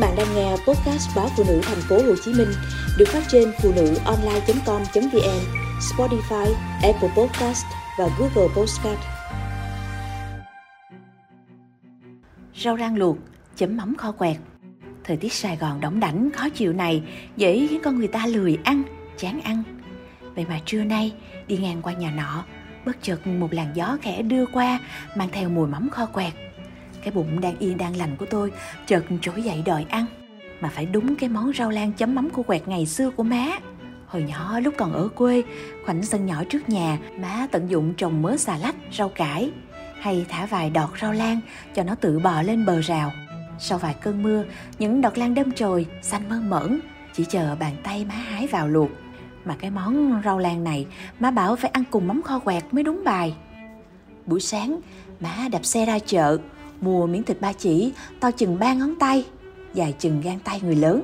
bạn đang nghe podcast báo phụ nữ thành phố Hồ Chí Minh được phát trên phụ nữ online.com.vn, Spotify, Apple Podcast và Google Podcast. Rau rang luộc, chấm mắm kho quẹt. Thời tiết Sài Gòn đóng đảnh khó chịu này dễ khiến con người ta lười ăn, chán ăn. Vậy mà trưa nay đi ngang qua nhà nọ, bất chợt một làn gió khẽ đưa qua mang theo mùi mắm kho quẹt cái bụng đang yên, đang lành của tôi, chợt trỗi dậy đòi ăn. Mà phải đúng cái món rau lan chấm mắm cô quẹt ngày xưa của má. Hồi nhỏ lúc còn ở quê, khoảnh sân nhỏ trước nhà, má tận dụng trồng mớ xà lách, rau cải. Hay thả vài đọt rau lan cho nó tự bò lên bờ rào. Sau vài cơn mưa, những đọt lan đâm chồi, xanh mơn mởn, chỉ chờ bàn tay má hái vào luộc. Mà cái món rau lan này, má bảo phải ăn cùng mắm kho quẹt mới đúng bài. Buổi sáng, má đạp xe ra chợ mua miếng thịt ba chỉ to chừng ba ngón tay, dài chừng gan tay người lớn.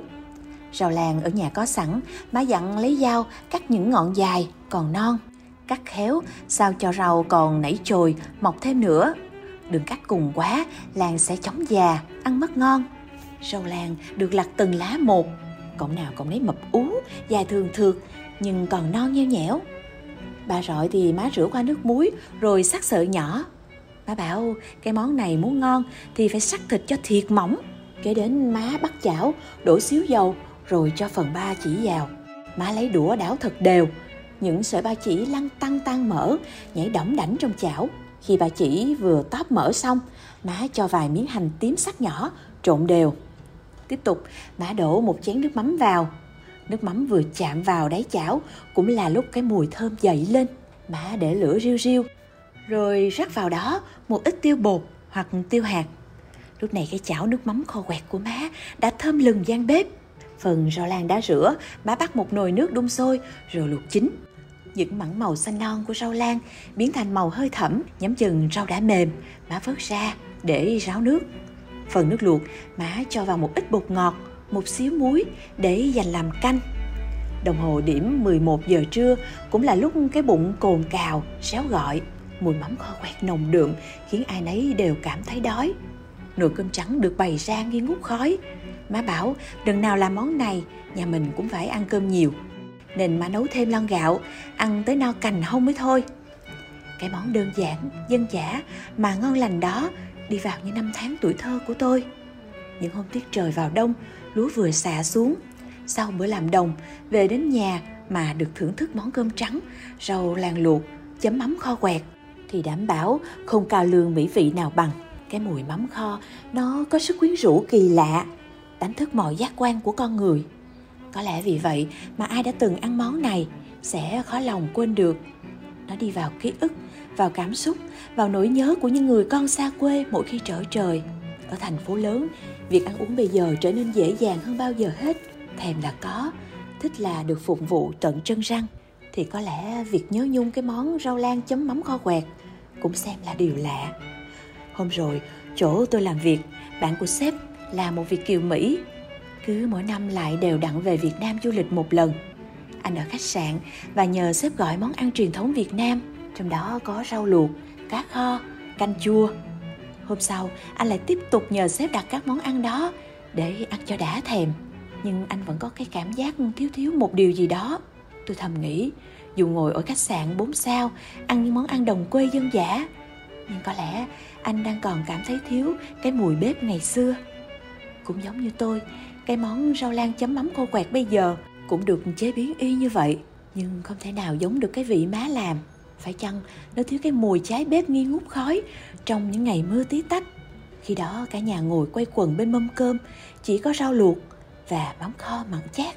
Rau lan ở nhà có sẵn, má dặn lấy dao cắt những ngọn dài, còn non. Cắt khéo, sao cho rau còn nảy chồi, mọc thêm nữa. Đừng cắt cùng quá, lan sẽ chóng già, ăn mất ngon. Rau lan được lặt từng lá một, cọng nào cọng nấy mập ú, dài thường thượt, nhưng còn non nheo nhẽo. Bà rọi thì má rửa qua nước muối rồi sắc sợi nhỏ Má bảo cái món này muốn ngon thì phải sắc thịt cho thiệt mỏng. Kế đến má bắt chảo, đổ xíu dầu rồi cho phần ba chỉ vào. Má lấy đũa đảo thật đều. Những sợi ba chỉ lăn tăng tan mỡ, nhảy đỏng đảnh trong chảo. Khi ba chỉ vừa tóp mỡ xong, má cho vài miếng hành tím sắc nhỏ, trộn đều. Tiếp tục, má đổ một chén nước mắm vào. Nước mắm vừa chạm vào đáy chảo cũng là lúc cái mùi thơm dậy lên. Má để lửa riu riu, rồi rắc vào đó một ít tiêu bột hoặc tiêu hạt. Lúc này cái chảo nước mắm kho quẹt của má đã thơm lừng gian bếp. Phần rau lan đã rửa, má bắt một nồi nước đun sôi rồi luộc chín. Những mảng màu xanh non của rau lan biến thành màu hơi thẫm, nhắm chừng rau đã mềm, má vớt ra để ráo nước. Phần nước luộc, má cho vào một ít bột ngọt, một xíu muối để dành làm canh. Đồng hồ điểm 11 giờ trưa cũng là lúc cái bụng cồn cào, réo gọi mùi mắm kho quẹt nồng đượm, khiến ai nấy đều cảm thấy đói. Nồi cơm trắng được bày ra nghi ngút khói. Má bảo, đừng nào làm món này, nhà mình cũng phải ăn cơm nhiều. Nên má nấu thêm lon gạo, ăn tới no cành hông mới thôi. Cái món đơn giản, dân dã mà ngon lành đó đi vào như năm tháng tuổi thơ của tôi. Những hôm tiết trời vào đông, lúa vừa xạ xuống. Sau bữa làm đồng, về đến nhà mà được thưởng thức món cơm trắng, rau làng luộc, chấm mắm kho quẹt thì đảm bảo không cao lương mỹ vị nào bằng. Cái mùi mắm kho nó có sức quyến rũ kỳ lạ, đánh thức mọi giác quan của con người. Có lẽ vì vậy mà ai đã từng ăn món này sẽ khó lòng quên được. Nó đi vào ký ức, vào cảm xúc, vào nỗi nhớ của những người con xa quê mỗi khi trở trời. Ở thành phố lớn, việc ăn uống bây giờ trở nên dễ dàng hơn bao giờ hết. Thèm là có, thích là được phục vụ tận chân răng thì có lẽ việc nhớ nhung cái món rau lan chấm mắm kho quẹt cũng xem là điều lạ. Hôm rồi, chỗ tôi làm việc, bạn của sếp là một Việt kiều Mỹ. Cứ mỗi năm lại đều đặn về Việt Nam du lịch một lần. Anh ở khách sạn và nhờ sếp gọi món ăn truyền thống Việt Nam, trong đó có rau luộc, cá kho, canh chua. Hôm sau, anh lại tiếp tục nhờ sếp đặt các món ăn đó để ăn cho đã thèm. Nhưng anh vẫn có cái cảm giác thiếu thiếu một điều gì đó. Tôi thầm nghĩ, dù ngồi ở khách sạn 4 sao, ăn những món ăn đồng quê dân dã, nhưng có lẽ anh đang còn cảm thấy thiếu cái mùi bếp ngày xưa. Cũng giống như tôi, cái món rau lan chấm mắm khô quẹt bây giờ cũng được chế biến y như vậy, nhưng không thể nào giống được cái vị má làm. Phải chăng nó thiếu cái mùi cháy bếp nghi ngút khói trong những ngày mưa tí tách. Khi đó cả nhà ngồi quay quần bên mâm cơm, chỉ có rau luộc và mắm kho mặn chát.